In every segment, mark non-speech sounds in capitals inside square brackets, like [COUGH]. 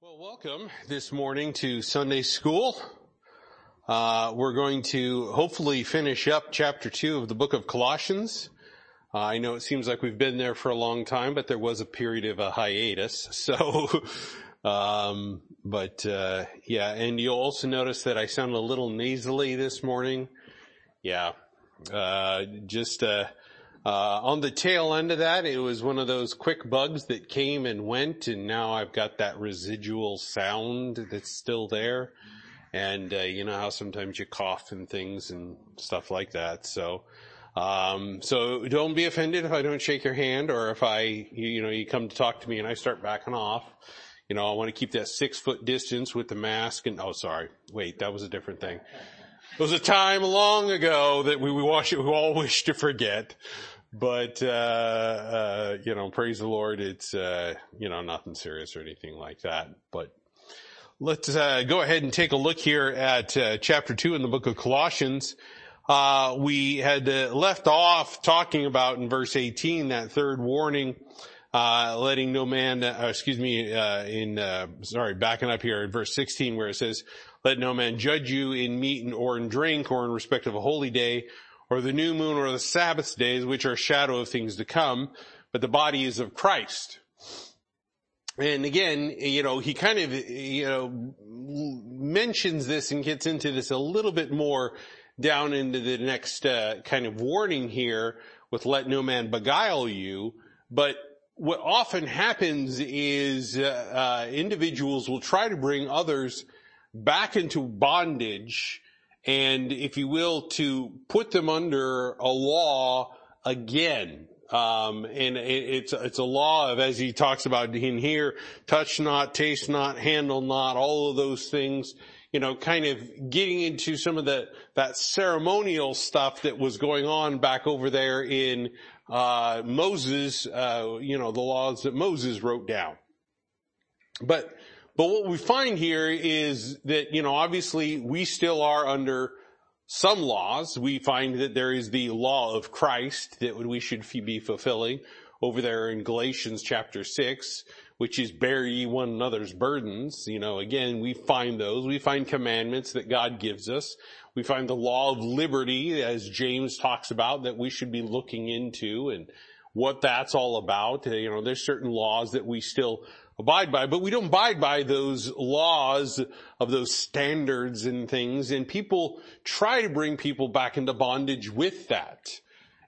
Well, welcome this morning to Sunday school. Uh, we're going to hopefully finish up chapter two of the book of Colossians. Uh, I know it seems like we've been there for a long time, but there was a period of a hiatus. [LAUGHS] So, um, but uh, yeah, and you'll also notice that I sound a little nasally this morning. Yeah, uh, just uh, on the tail end of that, it was one of those quick bugs that came and went, and now I've got that residual sound that's still there. And uh, you know how sometimes you cough and things and stuff like that. So, um, so don't be offended if I don't shake your hand or if I, you, you know, you come to talk to me and I start backing off. You know, I want to keep that six foot distance with the mask and, oh sorry, wait, that was a different thing. It was a time long ago that we, we, we all [LAUGHS] wish to forget but uh, uh, you know, praise the Lord, it's uh, you know nothing serious or anything like that. But let's uh, go ahead and take a look here at uh, chapter two in the book of Colossians. Uh, we had left off talking about in verse 18 that third warning, letting no man, excuse me, in sorry, backing up here in verse 16 where it says, "Let no man judge you in meat and or in drink or in respect of a holy day." Or the new moon or the Sabbath days, which are shadow of things to come, but the body is of Christ. And again, you know, he kind of, you know, mentions this and gets into this a little bit more down into the next uh, kind of warning here with let no man beguile you. But what often happens is uh, uh, individuals will try to bring others back into bondage and if you will, to put them under a law again. Um, and it, it's, it's a law of, as he talks about in here, touch not, taste not, handle not, all of those things, you know, kind of getting into some of the, that ceremonial stuff that was going on back over there in, uh, Moses, uh, you know, the laws that Moses wrote down. But but what we find here is that, you know, obviously we still are under some laws. We find that there is the law of Christ that we should be fulfilling over there in Galatians chapter 6, which is bear ye one another's burdens. You know, again, we find those. We find commandments that God gives us. We find the law of liberty, as James talks about, that we should be looking into and what that's all about. You know, there's certain laws that we still abide by, but we don't abide by those laws of those standards and things. And people try to bring people back into bondage with that.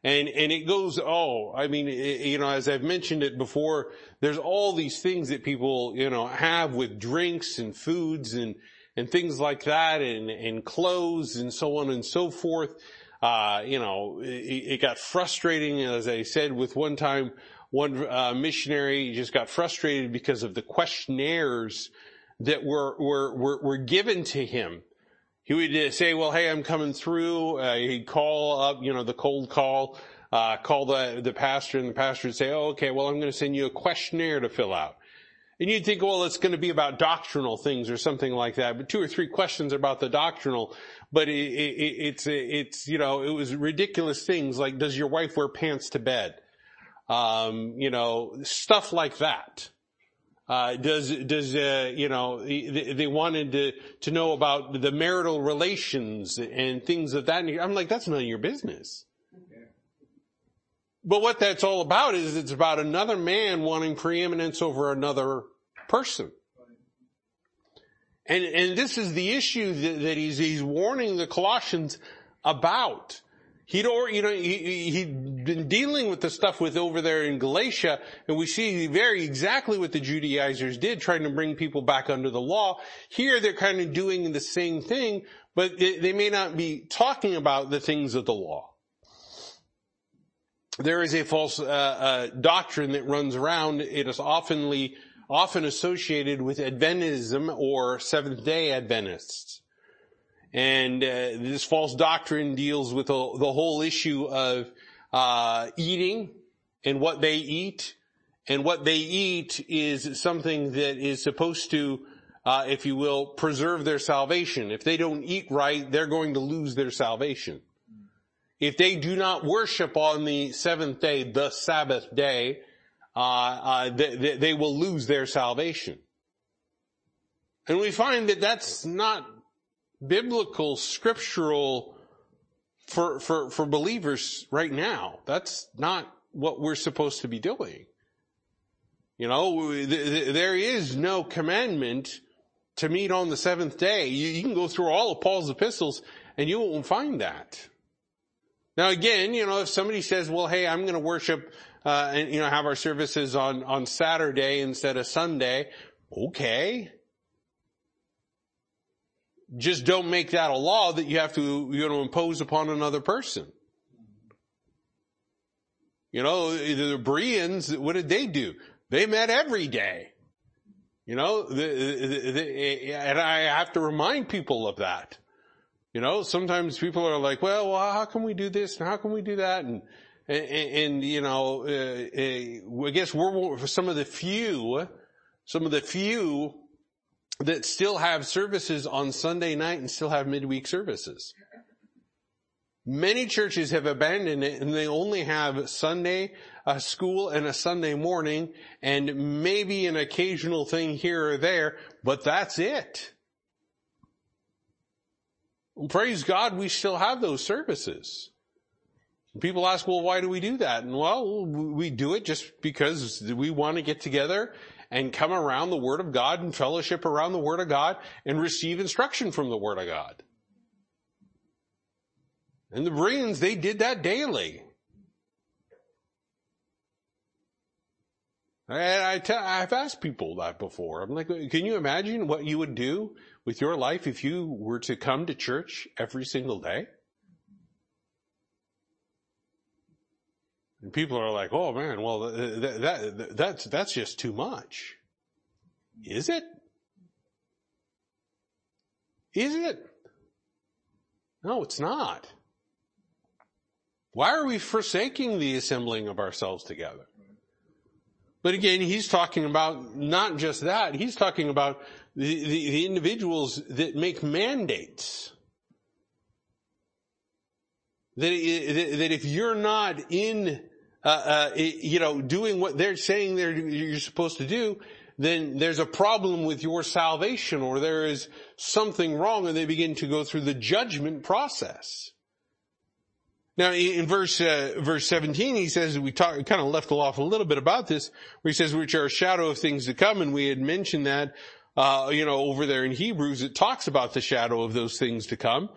And, and it goes, oh, I mean, it, you know, as I've mentioned it before, there's all these things that people, you know, have with drinks and foods and, and things like that and, and clothes and so on and so forth. Uh, you know, it, it got frustrating, as I said, with one time one uh, missionary just got frustrated because of the questionnaires that were, were, were, were given to him. He would uh, say, well, hey, I'm coming through. Uh, he'd call up, you know, the cold call, uh, call the, the pastor and the pastor would say, oh, okay, well, I'm going to send you a questionnaire to fill out. And you'd think, well, it's going to be about doctrinal things or something like that. But two or three questions about the doctrinal. But it, it, it's, it's, you know, it was ridiculous things like, does your wife wear pants to bed? Um, you know, stuff like that. Uh, does does uh, you know they, they, wanted to to know about the marital relations and things of that. I'm like, that's none of your business. But what that's all about is it's about another man wanting preeminence over another person. And and this is the issue that, that he's he's warning the Colossians about. He'd or, you know, he, he'd been dealing with the stuff with over there in Galatia, and we see very exactly what the Judaizers did, trying to bring people back under the law. Here they're kind of doing the same thing, but they may not be talking about the things of the law. There is a false uh, uh, doctrine that runs around. It is oftenly, often associated with Adventism or Seventh Day Adventists. And uh, this false doctrine deals with the, the whole issue of uh, eating and what they eat. And what they eat is something that is supposed to, uh, if you will, preserve their salvation. If they don't eat right, they're going to lose their salvation. If they do not worship on the seventh day, the Sabbath day, uh, uh, they, they will lose their salvation. And we find that that's not biblical, scriptural for, for, for believers right now. That's not what we're supposed to be doing. You know, there is no commandment to meet on the seventh day. You, can go through all of Paul's epistles and you won't find that. Now again, you know, if somebody says, well, hey, I'm going to worship, uh, and, you know, have our services on, on Saturday instead of Sunday, okay. Just don't make that a law that you have to, you know, impose upon another person. You know, the Bereans, what did they do? They met every day. You know, the, the, the, and I have to remind people of that. You know, sometimes people are like, well, well, how can we do this and how can we do that? And, and, and you know, uh, uh, I guess we're some of the few, some of the few that still have services on Sunday night and still have midweek services. Many churches have abandoned it and they only have Sunday a school and a Sunday morning and maybe an occasional thing here or there, but that's it. Praise God, we still have those services. People ask, well, why do we do that? And well, we do it just because we want to get together and come around the Word of God and fellowship around the Word of God and receive instruction from the Word of God. And the Bereans, they did that daily. I, I tell, I've asked people that before. I'm like, can you imagine what you would do with your life if you were to come to church every single day? And people are like, oh man, well, uh, that, that, that's, that's just too much. Is it? Is it? No, it's not. Why are we forsaking the assembling of ourselves together? But again, he's talking about not just that, he's talking about the, the, the individuals that make mandates. That, that if you're not in, uh, uh, you know, doing what they're saying they're, you're supposed to do, then there's a problem with your salvation or there is something wrong and they begin to go through the judgment process. Now, in verse uh, verse 17, he says we talk, kind of left off a little bit about this, where he says, "Which are a shadow of things to come," and we had mentioned that, uh, you know, over there in Hebrews, it talks about the shadow of those things to come.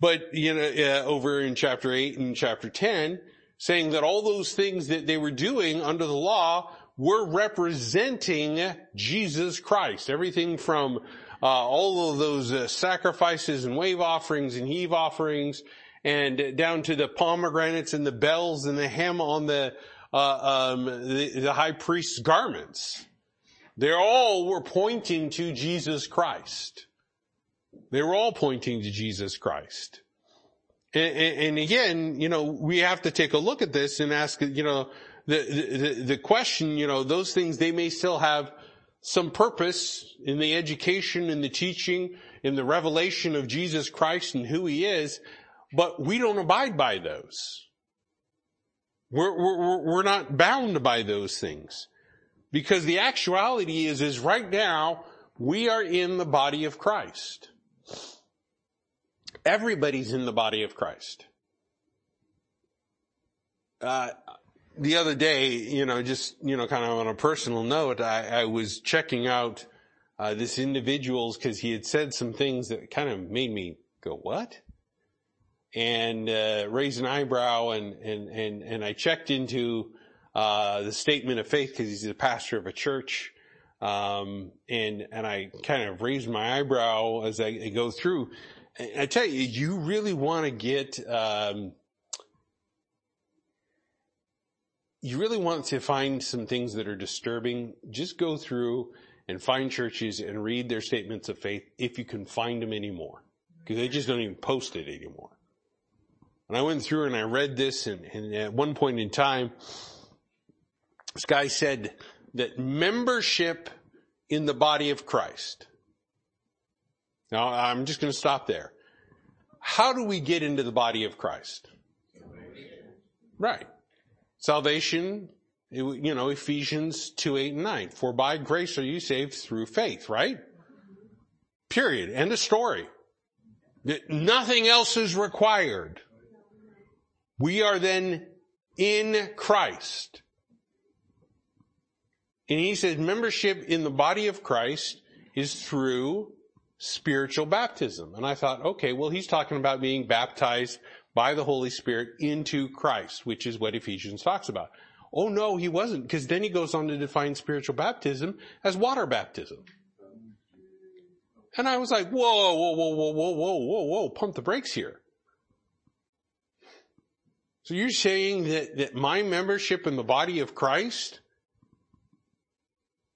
But you know, uh, over in chapter eight and chapter ten, saying that all those things that they were doing under the law were representing Jesus Christ. Everything from uh, all of those uh, sacrifices and wave offerings and heave offerings and down to the pomegranates and the bells and the hem on the, uh, um, the, the high priest's garments. They all were pointing to Jesus Christ. They were all pointing to Jesus Christ. And, and, again, you know, we have to take a look at this and ask, you know, the, the, the question, you know, those things, they may still have some purpose in the education in the teaching, in the revelation of Jesus Christ and who he is, but we don't abide by those. We're, we're, we're not bound by those things. Because the actuality is, is right now, we are in the body of Christ. Everybody's in the body of Christ. Uh, the other day, you know, just, you know, kind of on a personal note, I, I was checking out, uh, this individual's cause he had said some things that kind of made me go, what? and uh, raised an eyebrow, and and and and I checked into uh, the statement of faith because he's the pastor of a church, um, and and I kind of raised my eyebrow as I, I go through. I tell you, you really want to get. Um, you really want to find some things that are disturbing, just go through and find churches and read their statements of faith if you can find them anymore. Because they just don't even post it anymore. And I went through and I read this and, and at one point in time, this guy said that membership in the body of Christ. Now I'm just going to stop there. How do we get into the body of Christ? Right. Salvation, you know, Ephesians 2, 8, and 9. For by grace are you saved through faith, right? Period. End of story. Nothing else is required. We are then in Christ. And he says membership in the body of Christ is through spiritual baptism. And I thought, okay, well, he's talking about being baptized by the Holy Spirit into Christ, which is what Ephesians talks about. Oh no, he wasn't, because then he goes on to define spiritual baptism as water baptism. And I was like, whoa, whoa, whoa, whoa, whoa, whoa, whoa, whoa, pump the brakes here. So you're saying that, that my membership in the body of Christ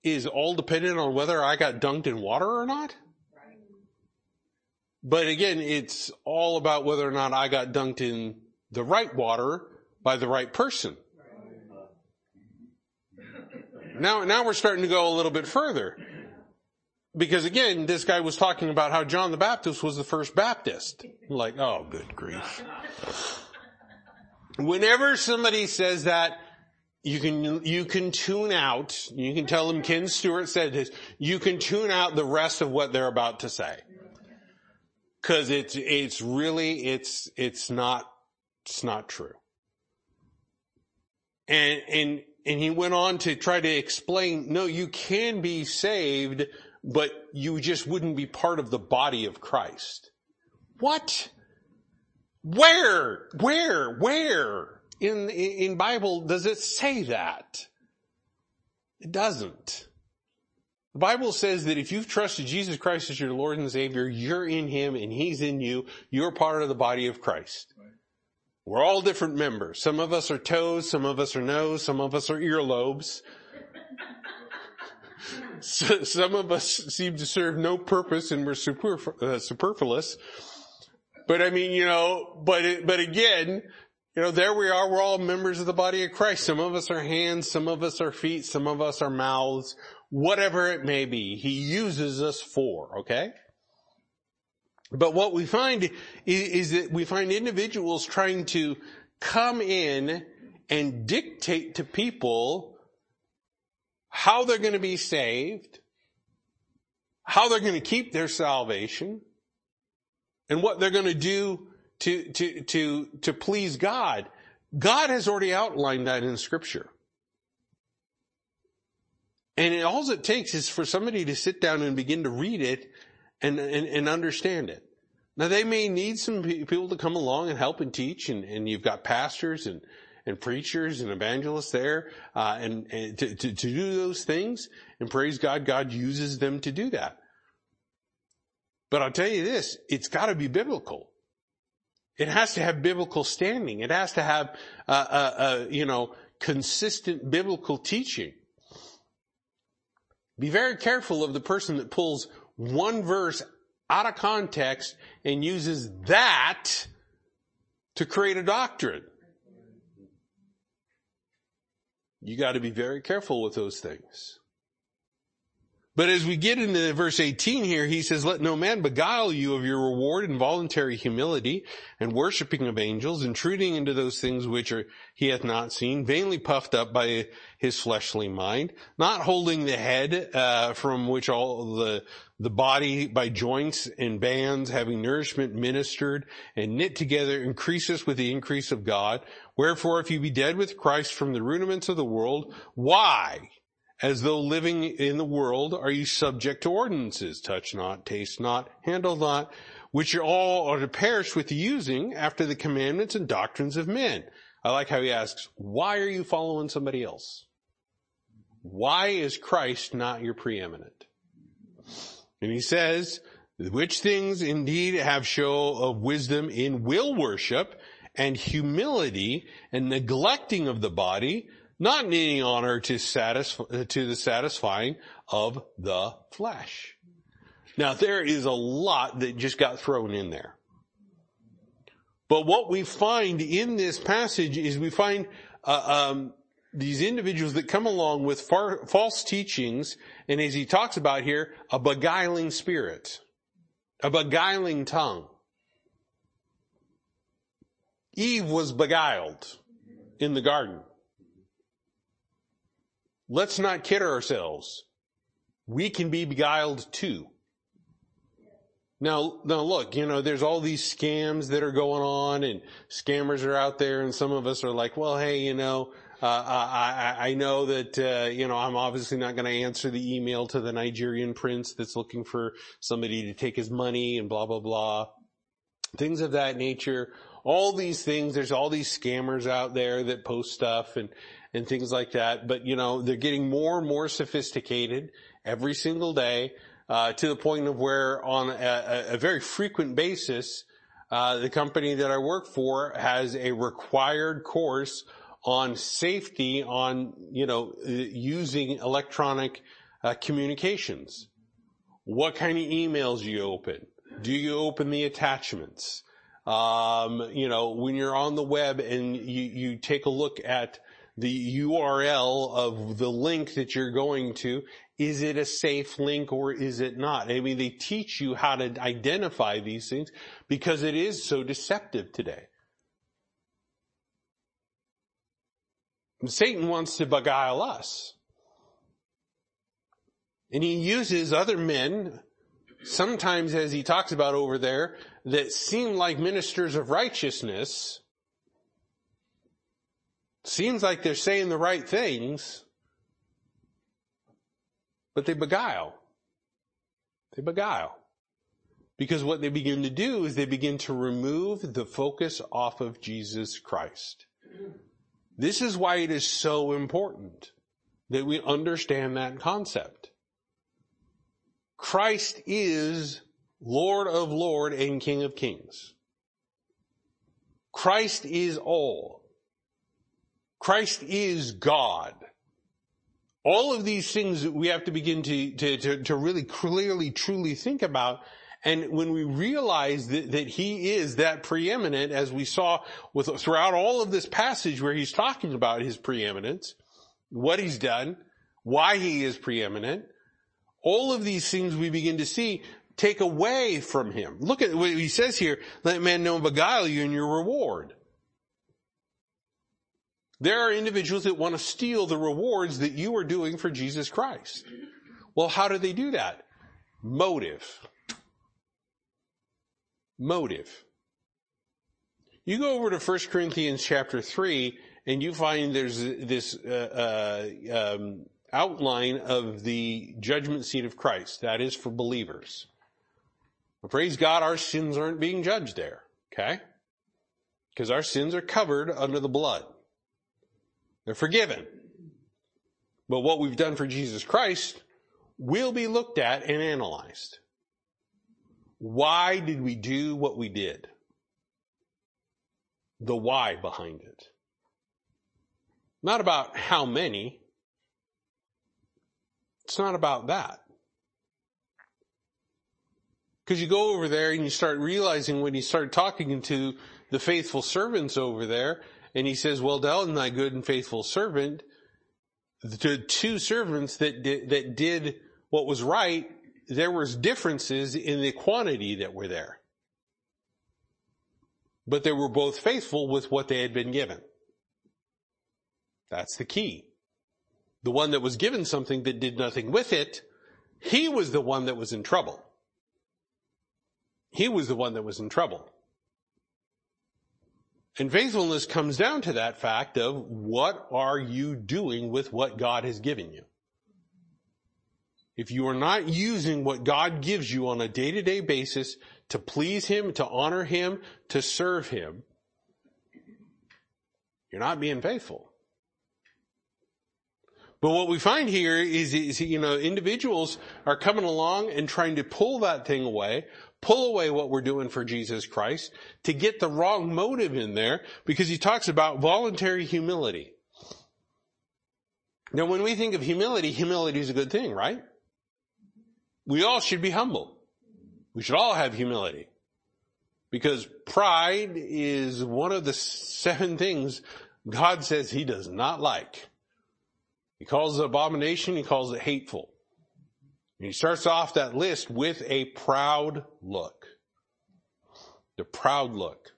is all dependent on whether I got dunked in water or not? But again, it's all about whether or not I got dunked in the right water by the right person. Now, now we're starting to go a little bit further. Because again, this guy was talking about how John the Baptist was the first Baptist. Like, oh, good grief. Whenever somebody says that, you can, you can tune out, you can tell them Ken Stewart said this, you can tune out the rest of what they're about to say. Cause it's, it's really, it's, it's not, it's not true. And, and, and he went on to try to explain, no, you can be saved, but you just wouldn't be part of the body of Christ. What? Where? Where? Where? in, in Bible does it say that? It doesn't. The Bible says that if you've trusted Jesus Christ as your Lord and Savior, you're in Him and He's in you. You're part of the body of Christ. We're all different members. Some of us are toes, some of us are nose, some of us are earlobes. [LAUGHS] some of us seem to serve no purpose and we're uh, superfluous. But I mean, you know, but, it, but again, you know, there we are. We're all members of the body of Christ. Some of us are hands, some of us are feet, some of us are mouths, whatever it may be. He uses us for, okay? But what we find is, that we find individuals trying to come in and dictate to people how they're going to be saved, how they're going to keep their salvation, and what they're going to do to, to, to, to please God. God has already outlined that in scripture. And it, all it takes is for somebody to sit down and begin to read it and, and, and understand it. Now they may need some people to come along and help and teach and, and you've got pastors and, and preachers and evangelists there, uh, and, and to, to, to do those things. And praise God, God uses them to do that. But I'll tell you this, it's gotta be biblical. It has to have biblical standing. It has to have, uh, uh, uh, you know, consistent biblical teaching. Be very careful of the person that pulls one verse out of context and uses that to create a doctrine. You got to be very careful with those things. But as we get into verse 18 here, he says, let no man beguile you of your reward in voluntary humility and worshiping of angels, intruding into those things which are, he hath not seen, vainly puffed up by his fleshly mind, not holding the head, uh, from which all the, the body by joints and bands having nourishment ministered and knit together increases with the increase of God. Wherefore if you be dead with Christ from the rudiments of the world, why? As though living in the world, are you subject to ordinances? Touch not, taste not, handle not, which all are to perish with the using after the commandments and doctrines of men. I like how he asks, why are you following somebody else? Why is Christ not your preeminent? And he says, which things indeed have show of wisdom in will worship and humility and neglecting of the body, not needing honor to satisfy, to the satisfying of the flesh. Now there is a lot that just got thrown in there. But what we find in this passage is we find uh, um, these individuals that come along with far, false teachings, and as he talks about here, a beguiling spirit, a beguiling tongue. Eve was beguiled in the garden. Let's not kid ourselves. We can be beguiled too. Now, now look, you know, there's all these scams that are going on and scammers are out there and some of us are like, well, hey, you know, uh, I, I, know that, uh, you know, I'm obviously not going to answer the email to the Nigerian prince that's looking for somebody to take his money and blah, blah, blah. Things of that nature. All these things, there's all these scammers out there that post stuff and, and things like that. But, you know, they're getting more and more sophisticated every single day uh, to the point of where on a, a very frequent basis, uh, the company that I work for has a required course on safety on, you know, using electronic uh, communications. What kind of emails you open? Do you open the attachments? Um, you know, when you're on the web and you, you take a look at the URL of the link that you're going to, is it a safe link or is it not? I mean, they teach you how to identify these things because it is so deceptive today. Satan wants to beguile us. And he uses other men, sometimes as he talks about over there, that seem like ministers of righteousness, seems like they're saying the right things, but they beguile. They beguile. Because what they begin to do is they begin to remove the focus off of Jesus Christ. This is why it is so important that we understand that concept. Christ is Lord of Lord and King of Kings. Christ is all. Christ is God. All of these things that we have to begin to, to, to, to really clearly, truly think about and when we realize that, that he is that preeminent, as we saw with, throughout all of this passage where he's talking about his preeminence, what he's done, why he is preeminent, all of these things we begin to see take away from him. Look at what he says here, let man know beguile you in your reward. There are individuals that want to steal the rewards that you are doing for Jesus Christ. Well, how do they do that? Motive motive. You go over to 1 Corinthians chapter 3 and you find there's this uh, uh, um, outline of the judgment seat of Christ. That is for believers. But praise God, our sins aren't being judged there. Okay? Because our sins are covered under the blood. They're forgiven. But what we've done for Jesus Christ will be looked at and analyzed. Why did we do what we did? The why behind it. Not about how many. It's not about that. Because you go over there and you start realizing when you start talking to the faithful servants over there, and he says, well done, thy good and faithful servant, the two servants that did, that did what was right there was differences in the quantity that were there. But they were both faithful with what they had been given. That's the key. The one that was given something that did nothing with it, he was the one that was in trouble. He was the one that was in trouble. And faithfulness comes down to that fact of what are you doing with what God has given you? if you are not using what God gives you on a day-to-day basis to please Him, to honor Him, to serve Him, you're not being faithful. But what we find here is, is, you know, individuals are coming along and trying to pull that thing away, pull away what we're doing for Jesus Christ to get the wrong motive in there because he talks about voluntary humility. Now when we think of humility, humility is a good thing, right? we all should be humble. We should all have humility. Because pride is one of the seven things God says he does not like. He calls it abomination, he calls it hateful. And he starts off that list with a proud look. The proud look.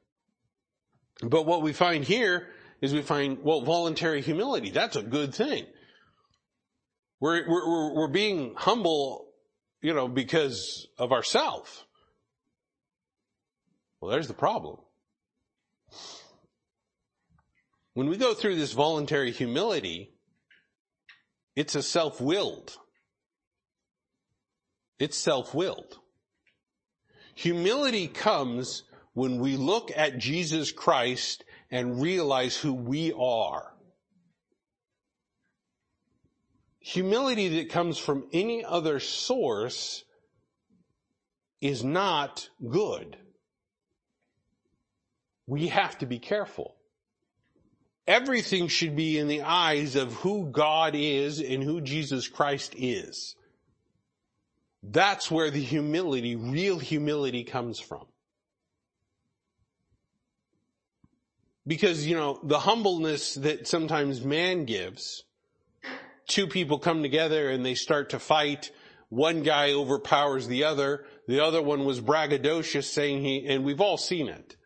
But what we find here is we find, well, voluntary humility. That's a good thing. We're, we're, we're being humble you know, because of ourself. Well, there's the problem. When we go through this voluntary humility, it's a self-willed. It's self-willed. Humility comes when we look at Jesus Christ and realize who we are. Humility that comes from any other source is not good. We have to be careful. Everything should be in the eyes of who God is and who Jesus Christ is. That's where the humility, real humility comes from. Because, you know, the humbleness that sometimes man gives, two people come together and they start to fight, one guy overpowers the other, the other one was braggadocious saying he, and we've all seen it.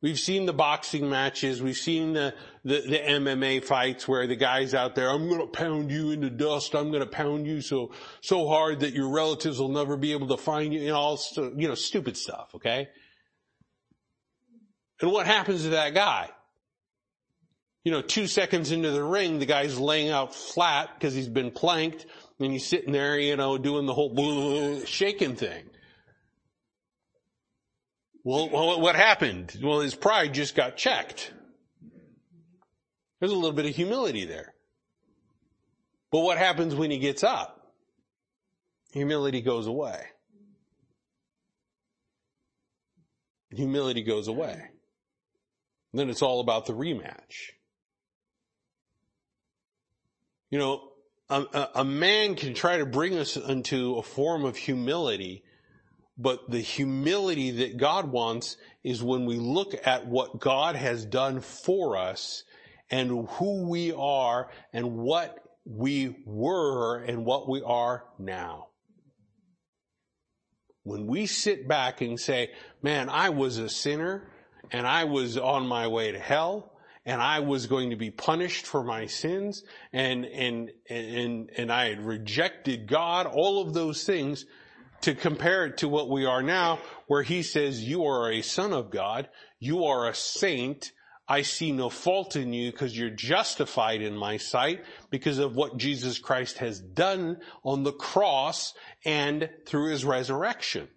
We've seen the boxing matches. We've seen the, the, the, MMA fights where the guy's out there, I'm to pound you into dust. I'm to pound you so, so hard that your relatives will never be able to find you and all, you know, stupid stuff. Okay. And what happens to that guy? You know, two seconds into the ring, the guy's laying out flat because he's been planked and he's sitting there, you know, doing the whole shaking thing. Well, what happened? Well, his pride just got checked. There's a little bit of humility there. But what happens when he gets up? Humility goes away. Humility goes away. then it's all about the rematch. You know, a, a, man can try to bring us into a form of humility but the humility that God wants is when we look at what God has done for us and who we are and what we were and what we are now. When we sit back and say, man, I was a sinner and I was on my way to hell and I was going to be punished for my sins and, and, and, and I had rejected God, all of those things to compare it to what we are now, where he says, you are a son of God, you are a saint, I see no fault in you because you're justified in my sight because of what Jesus Christ has done on the cross and through his resurrection.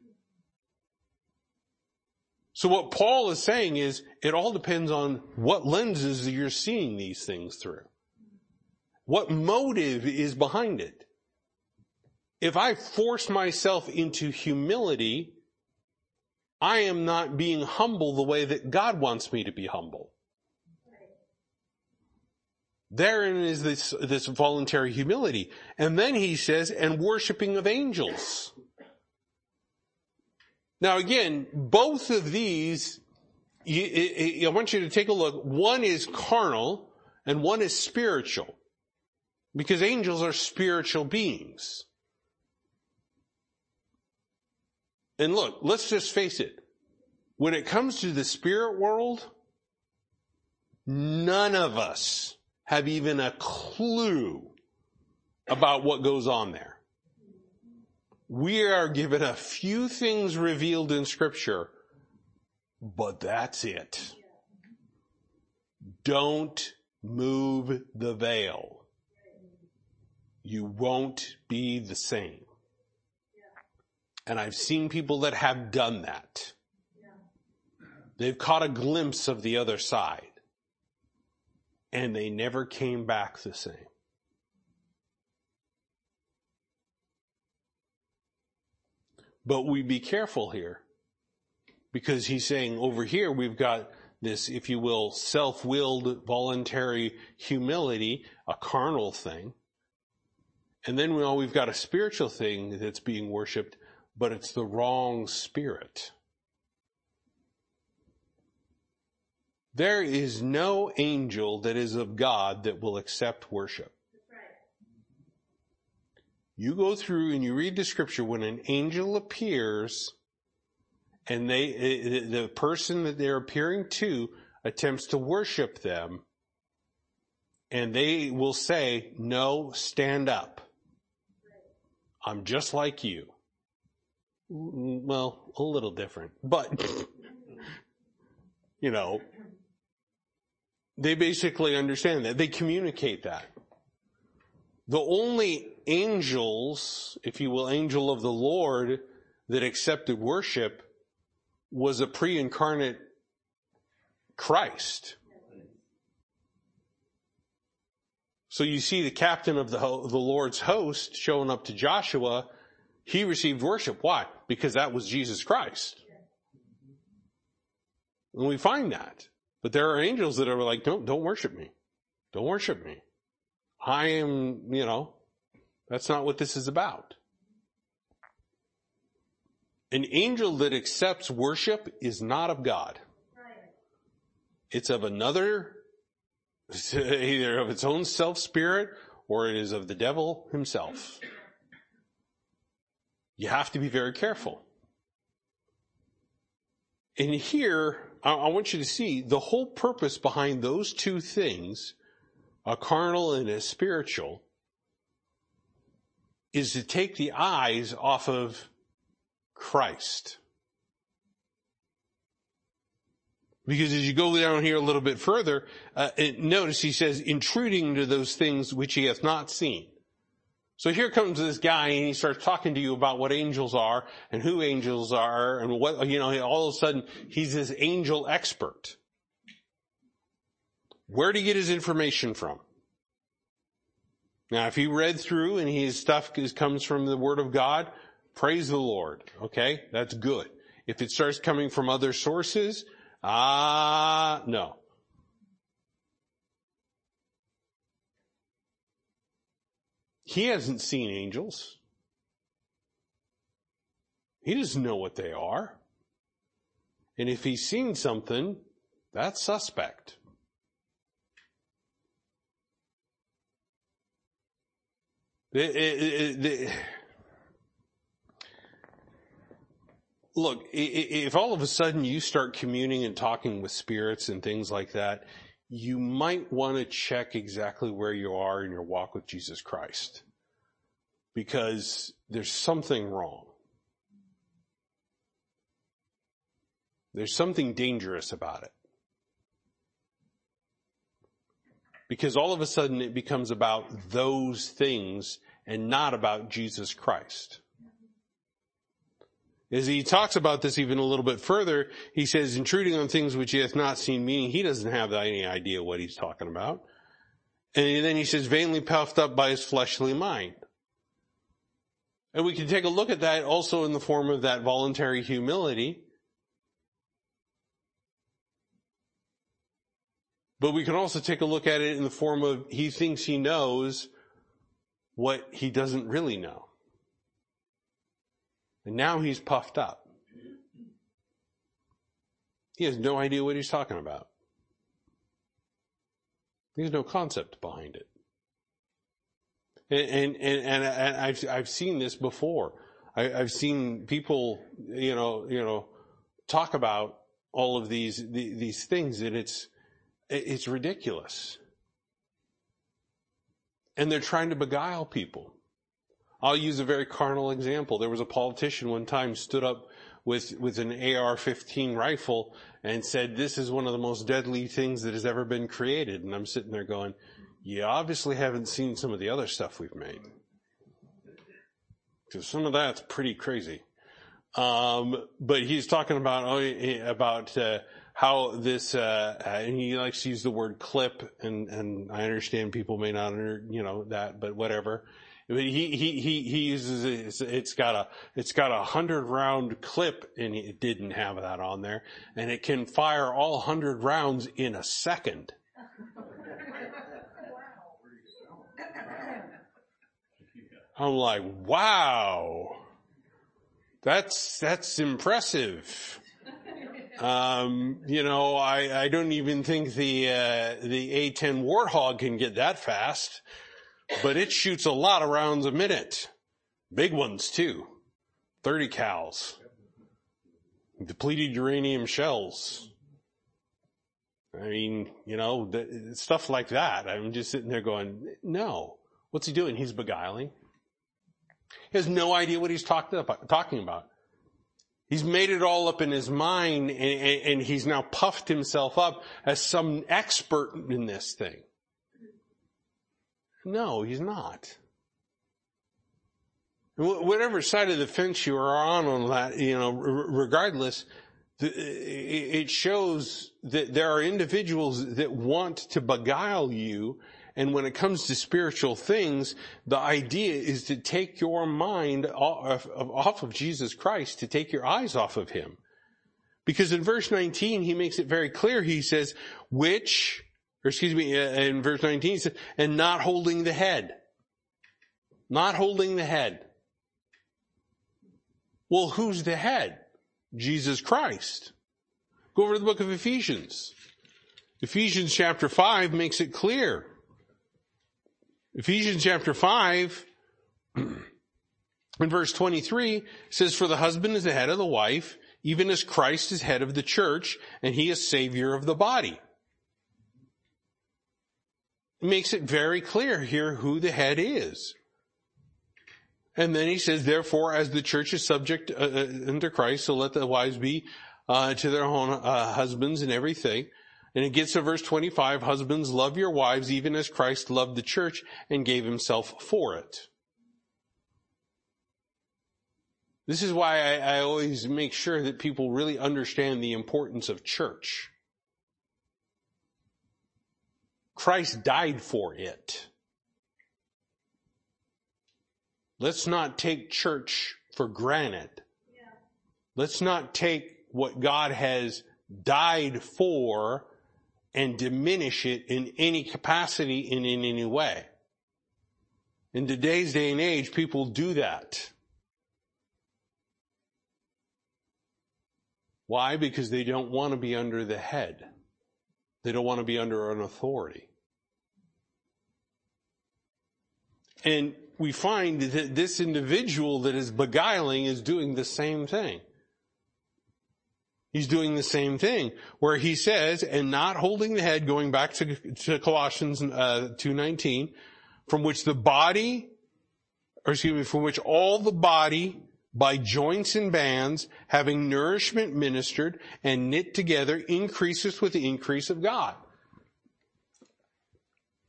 So what Paul is saying is it all depends on what lenses you're seeing these things through. What motive is behind it? if I force myself into humility, I am not being humble the way that God wants me to be humble. Therein is this, this voluntary humility. And then he says, and worshiping of angels. Now again, both of these, I want you to take a look. One is carnal and one is spiritual. Because angels are spiritual beings. And look, let's just face it. When it comes to the spirit world, none of us have even a clue about what goes on there. We are given a few things revealed in scripture, but that's it. Don't move the veil. You won't be the same. And I've seen people that have done that. They've caught a glimpse of the other side. And they never came back the same. But we be careful here. Because he's saying over here we've got this, if you will, self-willed voluntary humility, a carnal thing. And then we know we've got a spiritual thing that's being worshiped but it's the wrong spirit. There is no angel that is of God that will accept worship. You go through and you read the scripture when an angel appears and they, the person that they're appearing to attempts to worship them and they will say, no, stand up. I'm just like you well, a little different, but [LAUGHS] you know, they basically understand that. They communicate that. The only angels, if you will, angel of the Lord that accepted worship was a pre-incarnate Christ. So you see the captain of the, the Lord's host showing up to Joshua. He received worship. Why? Because that was Jesus Christ. And we find that. But there are angels that are like, don't, don't worship me. Don't worship me. I am, you know, that's not what this is about. An angel that accepts worship is not of God. It's of another [LAUGHS] either of its own self spirit or it is of the devil himself. You have to be very careful. And here, I, I want you to see the whole purpose behind those two things, a carnal and a spiritual, is to take the eyes off of Christ. Because as you go down here a little bit further, uh, notice he says, intruding into those things which he hath not seen. So here comes this guy and he starts talking to you about what angels are and who angels are and what, you know, all of a sudden he's this angel expert. Where did he get his information from? Now, if he read through and his stuff is, comes from the Word of God, praise the Lord. Okay? That's good. If it starts coming from other sources, Ah, no. He hasn't seen angels. He doesn't know what they are. And if he's seen something, that's suspect. It, it, it, look, if all of a sudden you start communing and talking with spirits and things like that, you might want to check exactly where you are in your walk with Jesus Christ. Because there's something wrong. There's something dangerous about it. Because all of a sudden it becomes about those things and not about Jesus Christ. As he talks about this even a little bit further, he says, intruding on things which he hath not seen, meaning he doesn't have any idea what he's talking about. And then he says, vainly puffed up by his fleshly mind. And we can take a look at that also in the form of that voluntary humility. But we can also take a look at it in the form of he thinks he knows what he doesn't really know. And now he's puffed up. He has no idea what he's talking about. He has no concept behind it. And, and, and, and I've, I've seen this before. I, have seen people, you know, you know, talk about all of these, these things and it's, it's ridiculous. And they're trying to beguile people. I'll use a very carnal example. There was a politician one time stood up with, with an AR-15 rifle and said, this is one of the most deadly things that has ever been created. And I'm sitting there going, you obviously haven't seen some of the other stuff we've made. Cause some of that's pretty crazy. Um, but he's talking about, oh, about, uh, how this, uh, and he likes to use the word clip and, and I understand people may not, under, you know, that, but whatever. He, he, he, he uses, it's got a, it's got a hundred round clip and it didn't have that on there and it can fire all hundred rounds in a second. I'm like, wow, that's, that's impressive. Um, you know, I, I don't even think the, uh, the A-10 Warthog can get that fast but it shoots a lot of rounds a minute. Big ones too. 30 cals. Depleted uranium shells. I mean, you know, stuff like that. I'm just sitting there going, no. What's he doing? He's beguiling. He has no idea what he's talk talking about. He's made it all up in his mind and he's now puffed himself up as some expert in this thing. No, he's not. Whatever side of the fence you are on on that, you know, regardless, it shows that there are individuals that want to beguile you and when it comes to spiritual things, the idea is to take your mind off of Jesus Christ, to take your eyes off of Him. Because in verse 19, he makes it very clear. He says, which, or excuse me, uh, in verse 19, he says, and not holding the head. Not holding the head. Well, who's the head? Jesus Christ. Go over to the book of Ephesians. Ephesians chapter 5 makes it clear. Ephesians chapter 5, [CLEARS THROAT] in verse 23, says, For the husband is the head of the wife, even as Christ is head of the church, and he is savior of the body. Makes it very clear here who the head is. And then he says, therefore, as the church is subject uh, uh unto Christ, so let the wives be uh, to their own uh, husbands and everything. And it gets to verse 25, husbands, love your wives even as Christ loved the church and gave himself for it. This is why I, I, always make sure that people really understand the importance of church. Christ died for it. Let's not take church for granted. Let's not take what God has died for and diminish it in any capacity and in any way. In today's day and age, people do that. Why? Because they don't want to be under the head. They don't want to be under an authority. And we find that this individual that is beguiling is doing the same thing. He's doing the same thing where he says, and not holding the head, going back to, to Colossians uh, 2.19, from which the body, or excuse me, from which all the body by joints and bands, having nourishment ministered and knit together, increases with the increase of God.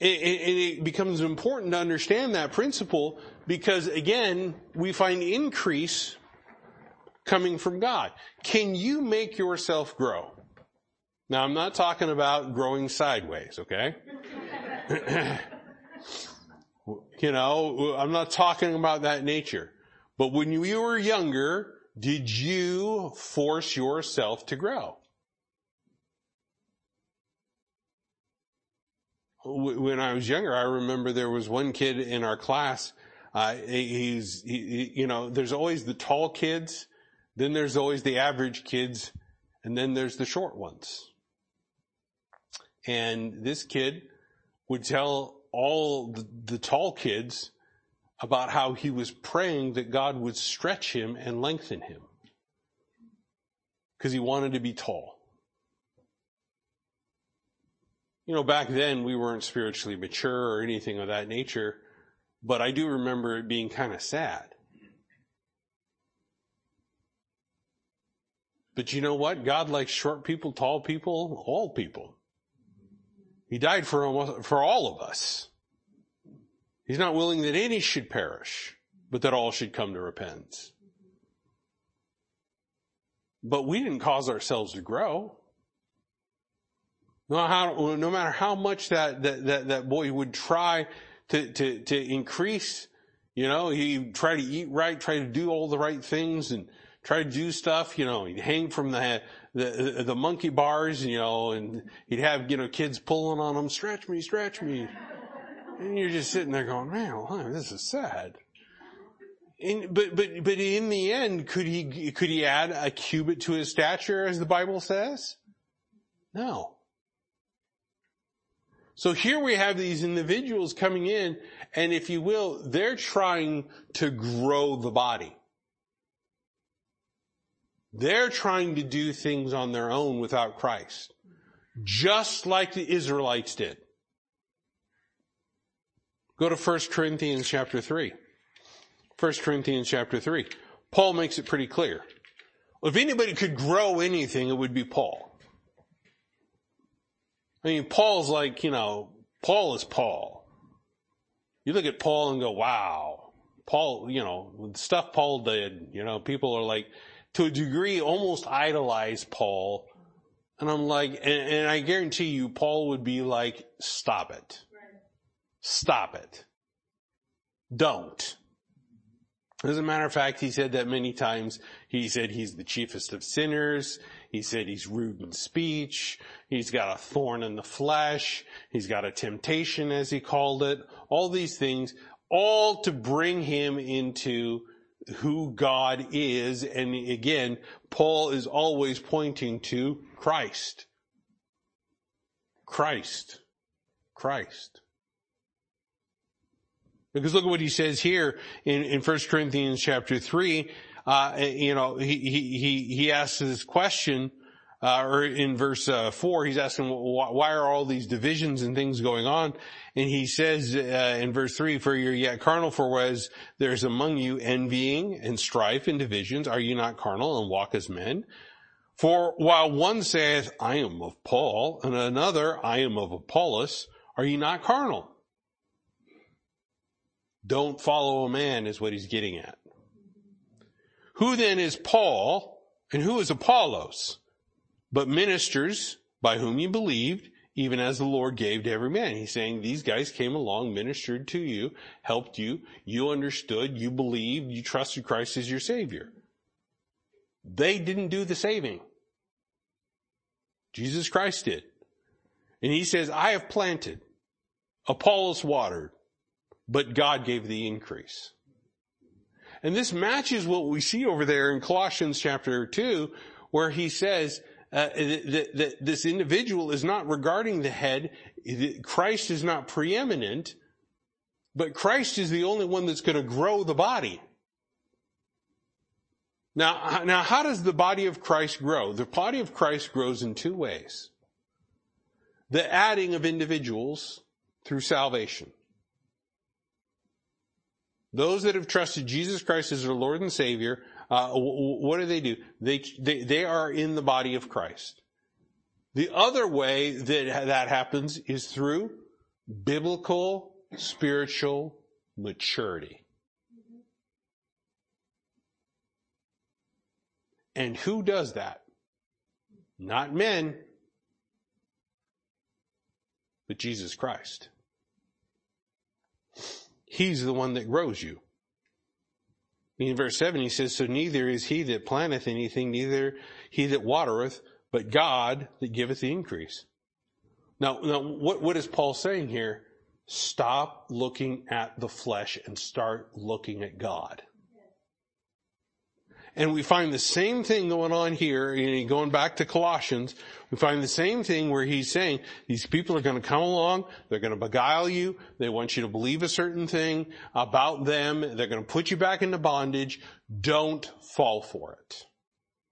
And it becomes important to understand that principle because again, we find increase coming from God. Can you make yourself grow? Now, I'm not talking about growing sideways, okay? [LAUGHS] you know, I'm not talking about that nature. But when you were younger, did you force yourself to grow? When I was younger, I remember there was one kid in our class. Uh, he's, he, you know, there's always the tall kids then there's always the average kids, and then there's the short ones. And this kid would tell all the, the tall kids about how he was praying that God would stretch him and lengthen him. Because he wanted to be tall. You know, back then we weren't spiritually mature or anything of that nature, but I do remember it being kind of sad. But you know what? God likes short people, tall people, all people. He died for almost, for all of us. He's not willing that any should perish, but that all should come to repentance. But we didn't cause ourselves to grow. No, how, no matter how much that, that, that, that boy would try to, to, to increase, you know, he'd try to eat right, try to do all the right things and, try to do stuff, you know, he'd hang from the, the, the monkey bars, you know, and he'd have, you know, kids pulling on him, stretch me, stretch me. And you're just sitting there going, man, this is sad. And, but, but, but in the end, could he, could he add a cubit to his stature as the Bible says? No. So here we have these individuals coming in, and if you will, they're trying to grow the body. They're trying to do things on their own without Christ. Just like the Israelites did. Go to 1 Corinthians chapter 3. 1 Corinthians chapter 3. Paul makes it pretty clear. If anybody could grow anything, it would be Paul. I mean, Paul's like, you know, Paul is Paul. You look at Paul and go, wow. Paul, you know, stuff Paul did, you know, people are like, to a degree, almost idolize Paul. And I'm like, and, and I guarantee you, Paul would be like, stop it. Stop it. Don't. As a matter of fact, he said that many times. He said he's the chiefest of sinners. He said he's rude in speech. He's got a thorn in the flesh. He's got a temptation, as he called it. All these things, all to bring him into who God is. And again, Paul is always pointing to Christ. Christ. Christ. Because look at what he says here in, in 1 Corinthians chapter 3. Uh, you know, he, he, he, asks this question, uh, or in verse uh, 4, he's asking why are all these divisions and things going on? And he says uh, in verse 3, for you're yet carnal, for whereas there's among you envying and strife and divisions, are you not carnal and walk as men? For while one saith, I am of Paul, and another, I am of Apollos, are you not carnal? Don't follow a man is what he's getting at. Who then is Paul and who is Apollos? But ministers by whom you believed, even as the Lord gave to every man. He's saying these guys came along, ministered to you, helped you, you understood, you believed, you trusted Christ as your Savior. They didn't do the saving. Jesus Christ did. And he says, I have planted, Apollos watered, but God gave the increase. And this matches what we see over there in Colossians chapter 2, where he says uh, that, that this individual is not regarding the head, Christ is not preeminent, but Christ is the only one that's going to grow the body. Now, now how does the body of Christ grow? The body of Christ grows in two ways. The adding of individuals through salvation. Those that have trusted Jesus Christ as their Lord and Savior, uh, what do they do? They, they, they are in the body of Christ. The other way that that happens is through biblical spiritual maturity. And who does that? Not men, but Jesus Christ. He's the one that grows you. In verse 7, he says, So neither is he that planteth anything, neither he that watereth, but God that giveth the increase. Now, now what, what is Paul saying here? Stop looking at the flesh and start looking at God. And we find the same thing going on here, going back to Colossians, we find the same thing where he's saying, these people are going to come along, they're going to beguile you, they want you to believe a certain thing about them, they're going to put you back into bondage, don't fall for it.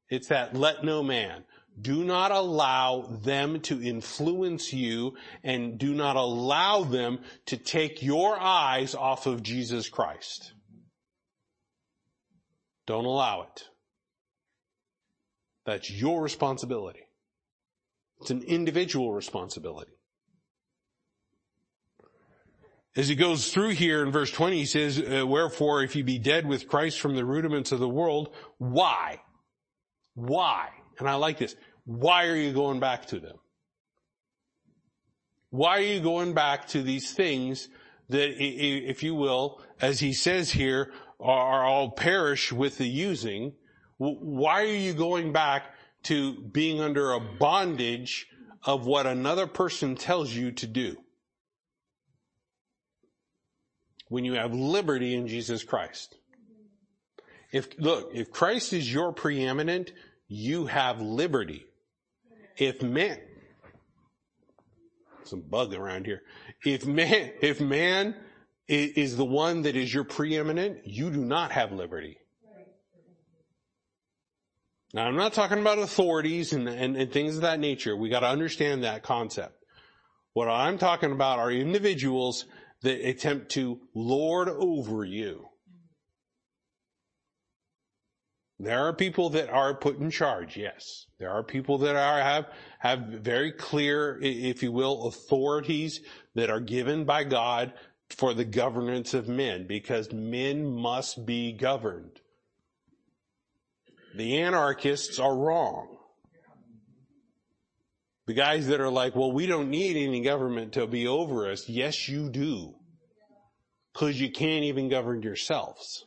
It's that let no man. Do not allow them to influence you and do not allow them to take your eyes off of Jesus Christ. Don't allow it. That's your responsibility. It's an individual responsibility. As he goes through here in verse 20, he says, uh, wherefore if you be dead with Christ from the rudiments of the world, why? Why? And I like this. Why are you going back to them? Why are you going back to these things that, if you will, as he says here, are all perish with the using, why are you going back to being under a bondage of what another person tells you to do? When you have liberty in Jesus Christ. If, look, if Christ is your preeminent, you have liberty. If man, some bug around here. If man, if man is the one that is your preeminent, you do not have liberty. Now I'm not talking about authorities and, and, and things of that nature. We gotta understand that concept. What I'm talking about are individuals that attempt to lord over you. There are people that are put in charge, yes. There are people that are, have, have very clear, if you will, authorities that are given by God for the governance of men, because men must be governed. The anarchists are wrong. The guys that are like, well, we don't need any government to be over us. Yes, you do. Cause you can't even govern yourselves.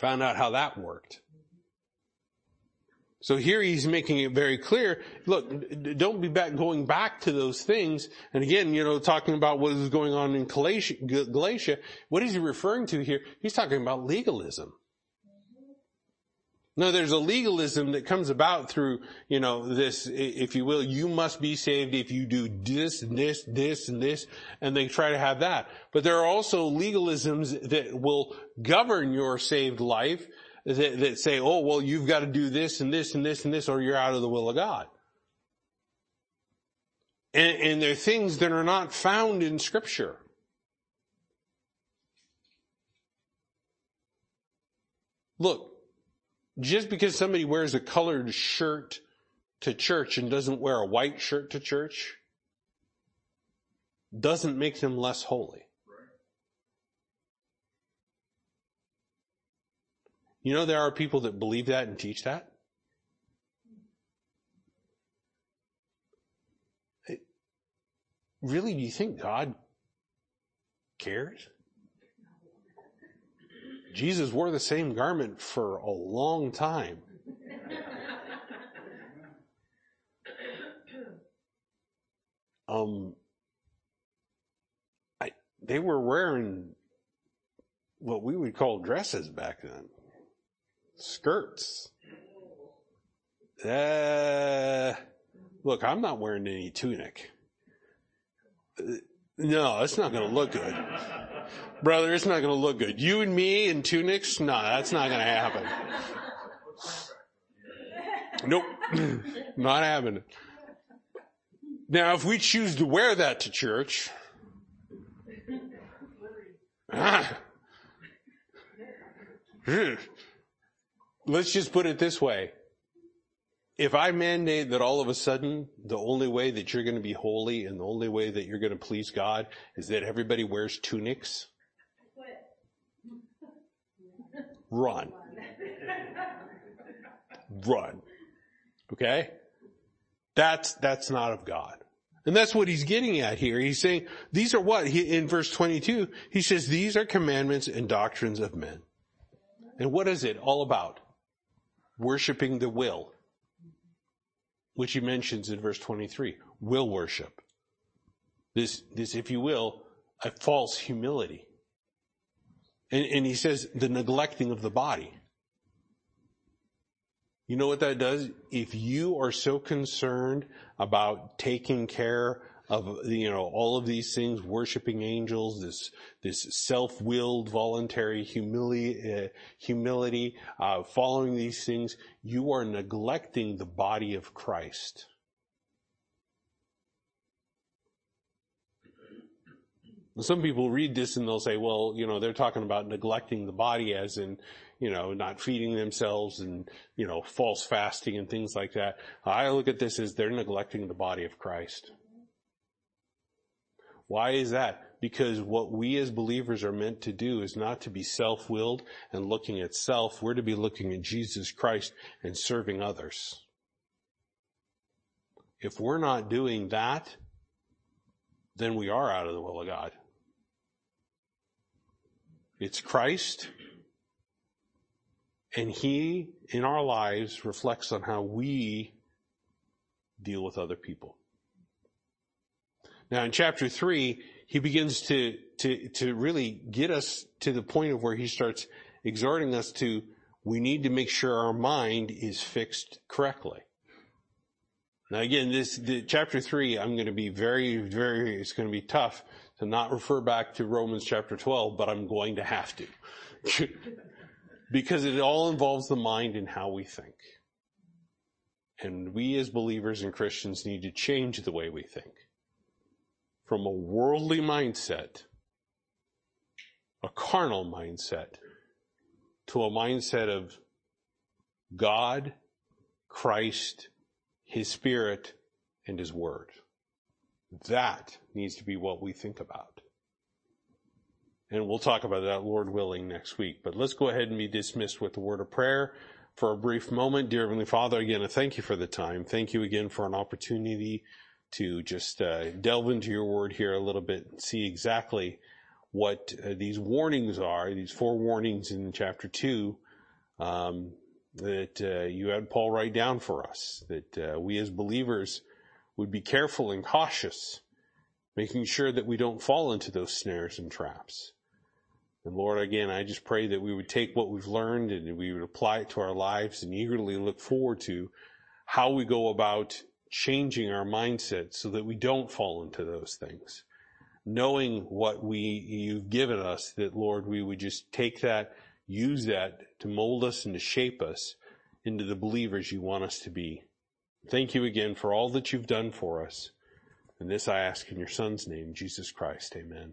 Found out how that worked. So here he's making it very clear. Look, don't be back going back to those things. And again, you know, talking about what is going on in Galatia, Galatia, what is he referring to here? He's talking about legalism. No, there's a legalism that comes about through, you know, this, if you will, you must be saved if you do this, this, this, and this, and they try to have that. But there are also legalisms that will govern your saved life that, that say, oh, well, you've got to do this and this and this and this or you're out of the will of God. And, and they're things that are not found in scripture. Look, just because somebody wears a colored shirt to church and doesn't wear a white shirt to church doesn't make them less holy. You know, there are people that believe that and teach that. Really, do you think God cares? Jesus wore the same garment for a long time. Um, I, they were wearing what we would call dresses back then. Skirts. Uh, look, I'm not wearing any tunic. No, it's not going to look good. Brother, it's not going to look good. You and me in tunics? No, that's not going to happen. Nope. [LAUGHS] not happening. Now, if we choose to wear that to church, [LAUGHS] ah, let's just put it this way if I mandate that all of a sudden the only way that you're going to be holy and the only way that you're going to please God is that everybody wears tunics, run. Run. Okay? That's, that's not of God. And that's what he's getting at here. He's saying, these are what? He, in verse 22, he says, these are commandments and doctrines of men. And what is it all about? Worshipping the will which he mentions in verse 23, will worship. This, this, if you will, a false humility. And, and he says the neglecting of the body. You know what that does? If you are so concerned about taking care of, you know, all of these things, worshiping angels, this, this self-willed, voluntary humility, uh, humility, uh, following these things, you are neglecting the body of Christ. Some people read this and they'll say, well, you know, they're talking about neglecting the body as in, you know, not feeding themselves and, you know, false fasting and things like that. I look at this as they're neglecting the body of Christ. Why is that? Because what we as believers are meant to do is not to be self-willed and looking at self. We're to be looking at Jesus Christ and serving others. If we're not doing that, then we are out of the will of God. It's Christ, and He, in our lives, reflects on how we deal with other people. Now in chapter three, he begins to, to, to really get us to the point of where he starts exhorting us to, we need to make sure our mind is fixed correctly. Now again, this, the, chapter three, I'm going to be very, very, it's going to be tough to not refer back to Romans chapter 12, but I'm going to have to. [LAUGHS] because it all involves the mind and how we think. And we as believers and Christians need to change the way we think from a worldly mindset, a carnal mindset, to a mindset of God, Christ, His Spirit, and His Word. That needs to be what we think about. And we'll talk about that, Lord willing, next week. But let's go ahead and be dismissed with a word of prayer for a brief moment. Dear Heavenly Father, again, I thank you for the time. Thank you again for an opportunity to just uh, delve into your word here a little bit and see exactly what uh, these warnings are, these four warnings in chapter two, um, that uh, you had Paul write down for us, that uh, we as believers would be careful and cautious, making sure that we don't fall into those snares and traps. And Lord, again, I just pray that we would take what we've learned and we would apply it to our lives and eagerly look forward to how we go about changing our mindset so that we don't fall into those things. Knowing what we, you've given us, that Lord, we would just take that, use that to mold us and to shape us into the believers you want us to be. Thank you again for all that you've done for us. And this I ask in your son's name, Jesus Christ. Amen.